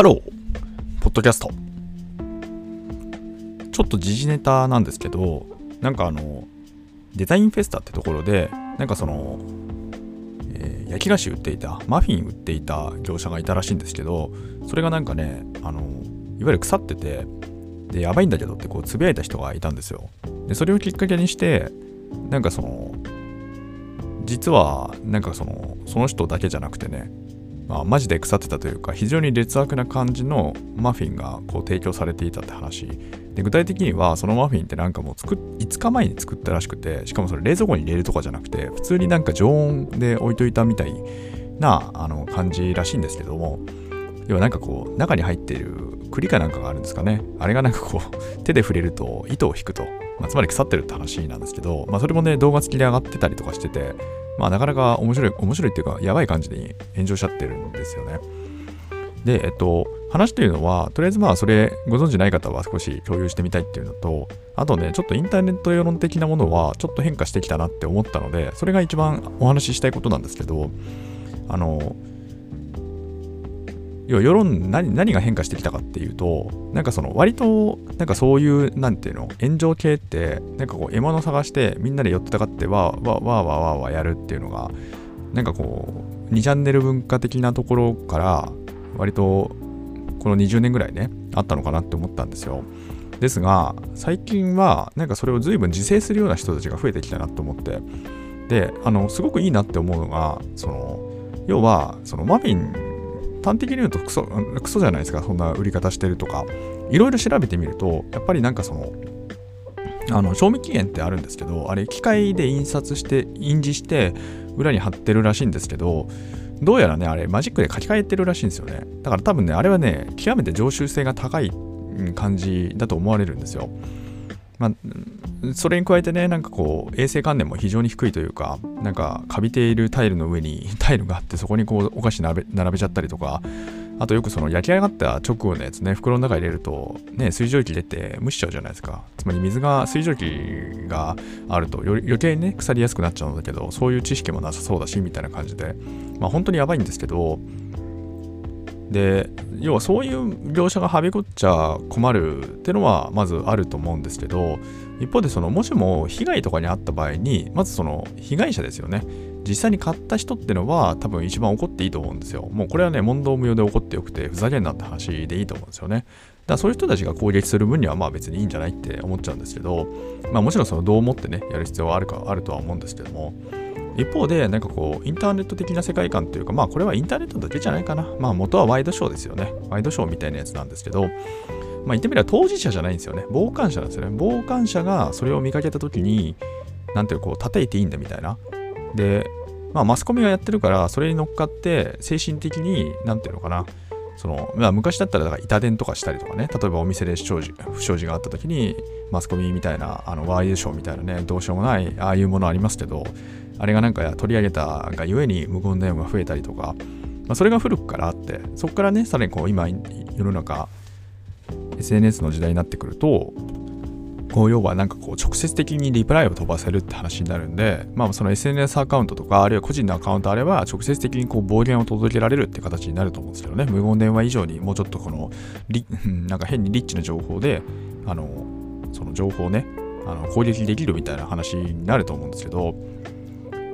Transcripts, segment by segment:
ハロー、ポッドキャスト。ちょっと時事ネタなんですけど、なんかあの、デザインフェスタってところで、なんかその、えー、焼き菓子売っていた、マフィン売っていた業者がいたらしいんですけど、それがなんかね、あの、いわゆる腐ってて、で、やばいんだけどってこう、つぶやいた人がいたんですよ。で、それをきっかけにして、なんかその、実は、なんかその、その人だけじゃなくてね、まあ、マジで腐ってたというか非常に劣悪な感じのマフィンがこう提供されていたって話。で具体的にはそのマフィンってなんかもう作5日前に作ったらしくてしかもそれ冷蔵庫に入れるとかじゃなくて普通になんか常温で置いといたみたいなあの感じらしいんですけども要はなんかこう中に入っている栗かなんかがあるんですかね。あれがなんかこう 手で触れると糸を引くと、まあ、つまり腐ってるって話なんですけど、まあ、それもね動画付きで上がってたりとかしててまあなかなか面白い、面白いっていうか、やばい感じに炎上しちゃってるんですよね。で、えっと、話というのは、とりあえずまあ、それご存知ない方は少し共有してみたいっていうのと、あとね、ちょっとインターネット世論的なものはちょっと変化してきたなって思ったので、それが一番お話ししたいことなんですけど、あの、要は世論何何が変化してきたかっていうとなんかその割となんかそういうなんていうの炎上系ってなんかこう獲物探してみんなで寄ってたかってわーわーわーわーわーわーやるっていうのがなんかこう2チャンネル文化的なところから割とこの20年ぐらいねあったのかなって思ったんですよ。ですが最近はなんかそれを随分自制するような人たちが増えてきたなと思って。であのすごくいいなって思うのがその要はそのマフィン端的に言うとクソクソじゃないですかそんな売り方してるとか。いろいろ調べてみるとやっぱりなんかそのあの賞味期限ってあるんですけどあれ機械で印刷して印字して裏に貼ってるらしいんですけどどうやらねあれマジックで書き換えてるらしいんですよね。だから多分ねあれはね極めて常習性が高い感じだと思われるんですよ。まあ、それに加えてね、なんかこう、衛生観念も非常に低いというか、なんか、カビているタイルの上に タイルがあって、そこにこう、お菓子並べ並べちゃったりとか、あとよくその焼き上がった直後のやつね、袋の中入れると、ね、水蒸気出て蒸しちゃうじゃないですか。つまり水が、水蒸気があると余計にね、腐りやすくなっちゃうんだけど、そういう知識もなさそうだし、みたいな感じで、まあ本当にやばいんですけど、で要はそういう業者がはびこっちゃ困るってのはまずあると思うんですけど一方でそのもしも被害とかにあった場合にまずその被害者ですよね。実際に買った人ってのは多分一番怒っていいと思うんですよ。もうこれはね問答無用で怒ってよくてふざけんなって話でいいと思うんですよね。だからそういう人たちが攻撃する分にはまあ別にいいんじゃないって思っちゃうんですけどまあもちろんそのどう思ってねやる必要はあるかあるとは思うんですけども一方で、なんかこう、インターネット的な世界観というか、まあこれはインターネットだけじゃないかな。まあ元はワイドショーですよね。ワイドショーみたいなやつなんですけど、まあ言ってみれば当事者じゃないんですよね。傍観者なんですよね。傍観者がそれを見かけた時に、なんていうこう、叩いていいんだみたいな。で、まあマスコミがやってるから、それに乗っかって精神的に、なんていうのかな。そのまあ、昔だったらだから板伝とかしたりとかね、例えばお店で不祥事不祥事があった時に、マスコミみたいな、あのワイドショーみたいなね、どうしようもない、ああいうものありますけど、あれがなんか取り上げたがゆえに無言電話が増えたりとか、まあ、それが古くからあって、そこからね、さらにこう今、世の中、SNS の時代になってくると、こう要はなんかこう直接的にリプライを飛ばせるって話になるんで、まあその SNS アカウントとか、あるいは個人のアカウントあれば、直接的にこう暴言を届けられるって形になると思うんですけどね、無言電話以上にもうちょっとこの、なんか変にリッチな情報で、あの、その情報をね、あの攻撃できるみたいな話になると思うんですけど、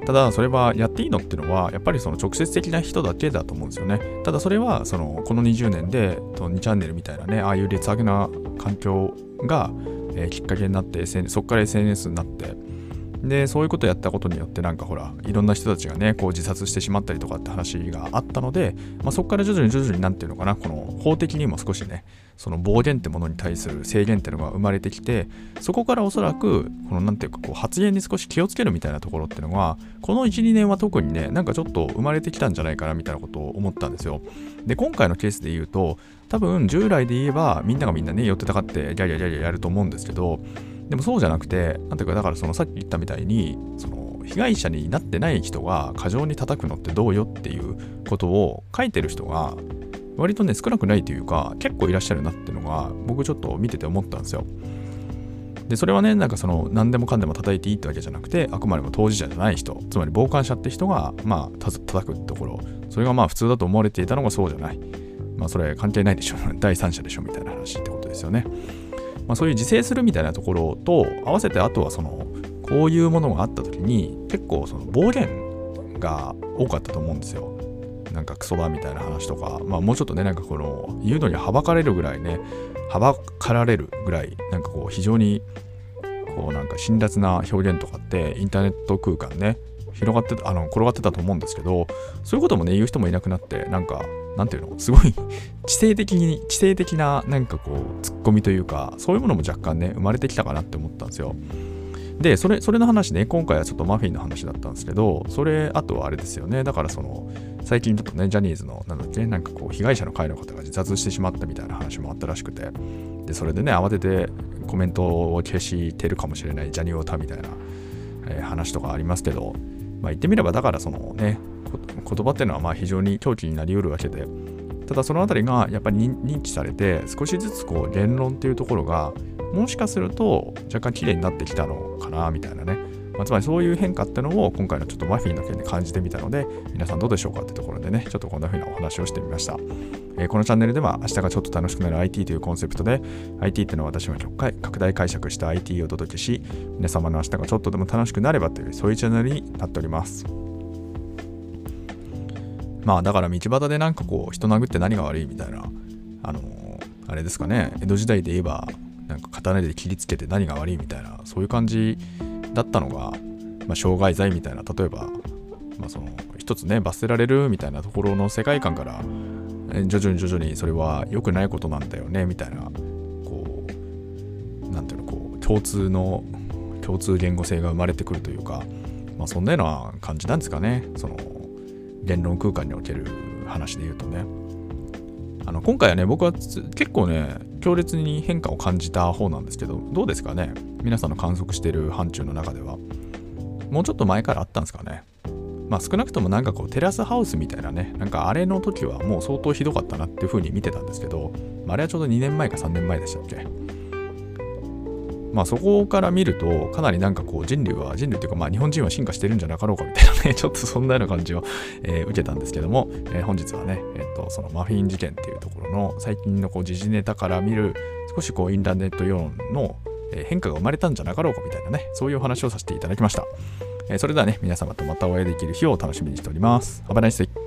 ただそれはやっていいのっていうのはやっぱりその直接的な人だけだと思うんですよね。ただそれはそのこの20年で2チャンネルみたいなねああいう劣悪な環境が、えー、きっかけになって、SN、そこから SNS になって。でそういうことをやったことによってなんかほらいろんな人たちがねこう自殺してしまったりとかって話があったので、まあ、そこから徐々に徐々に何ていうのかなこの法的にも少しねその暴言ってものに対する制限ってのが生まれてきてそこからおそらくこの何ていうかこう発言に少し気をつけるみたいなところってのがこの12年は特にねなんかちょっと生まれてきたんじゃないかなみたいなことを思ったんですよ。で今回のケースで言うと多分従来で言えばみんながみんなね寄ってたかってギャギャギャギャやると思うんですけどでもそうじゃなくて、なんていうか、だからそのさっき言ったみたいに、その被害者になってない人が過剰に叩くのってどうよっていうことを書いてる人が割とね少なくないというか結構いらっしゃるなっていうのが僕ちょっと見てて思ったんですよ。でそれはねなんかその何でもかんでも叩いていいってわけじゃなくてあくまでも当事者じゃない人つまり傍観者って人がまあ叩くところそれがまあ普通だと思われていたのがそうじゃないまあそれ関係ないでしょ 第三者でしょみたいな話ってことですよね。まあ、そういう自制するみたいなところと合わせてあとはそのこういうものがあった時に結構その暴言が多かったと思うんですよ。なんかクソだみたいな話とか、まあもうちょっとね、なんかこの言うのにはばかれるぐらいね、はばかられるぐらい、なんかこう非常にこうなんか辛辣な表現とかってインターネット空間ね、広がってあの転がってたと思うんですけど、そういうこともね、言う人もいなくなって、なんか、なんていうの、すごい知性的に、知性的ななんかこう、ツッコミというか、そういうものも若干ね、生まれてきたかなって思ったんですよ。で、それ、それの話ね、今回はちょっとマフィンの話だったんですけど、それ、あとはあれですよね。だからその、最近ちょっとね、ジャニーズの、なんだっけ、なんかこう、被害者の会の方が自殺してしまったみたいな話もあったらしくて、で、それでね、慌ててコメントを消してるかもしれないジャニオタみたいな、えー、話とかありますけど、まあ言ってみれば、だからそのね、言葉っていうのはまあ非常に狂気になりうるわけで、ただそのあたりがやっぱり認知されて、少しずつこう言論っていうところが、もしかすると若干綺麗になってきたのかなみたいなね、まあ、つまりそういう変化ってのを今回のちょっとマフィンの件で感じてみたので皆さんどうでしょうかってところでねちょっとこんな風なお話をしてみました、えー、このチャンネルでは明日がちょっと楽しくなる IT というコンセプトで IT っていうのは私が拡大解釈した IT をお届けし皆様の明日がちょっとでも楽しくなればというそういうチャンネルになっております。まあだから道端でなんかこう人殴って何が悪いみたいなあのー、あれですかね。江戸時代で言えばなんか刀で切りつけて何が悪いみたいなそういう感じだったのが、まあ、傷害罪みたいな。例えば、まあ、その一つね罰せられるみたいなところの世界観から徐々に徐々にそれは良くないことなんだよねみたいなこうなんていうのこう共通の共通言語性が生まれてくるというか、まあ、そんなような感じなんですかね。その言論空間における話で言うとねあの今回はね僕は結構ね強烈に変化を感じた方なんですけど、どうですかね皆さんの観測してる範疇の中では。もうちょっと前からあったんですかねまあ少なくともなんかこうテラスハウスみたいなね、なんかあれの時はもう相当ひどかったなっていう風に見てたんですけど、まあれはちょうど2年前か3年前でしたっけまあそこから見ると、かなりなんかこう人類は、人類というかまあ日本人は進化してるんじゃなかろうかみたいなね、ちょっとそんなような感じを、えー、受けたんですけども、えー、本日はね、えっ、と、そのマフィン事件っていうところの最近のこう時事ネタから見る少しこうインターネット世論の変化が生まれたんじゃなかろうかみたいなね、そういうお話をさせていただきましたえ。それではね、皆様とまたお会いできる日を楽しみにしております。Have a nice.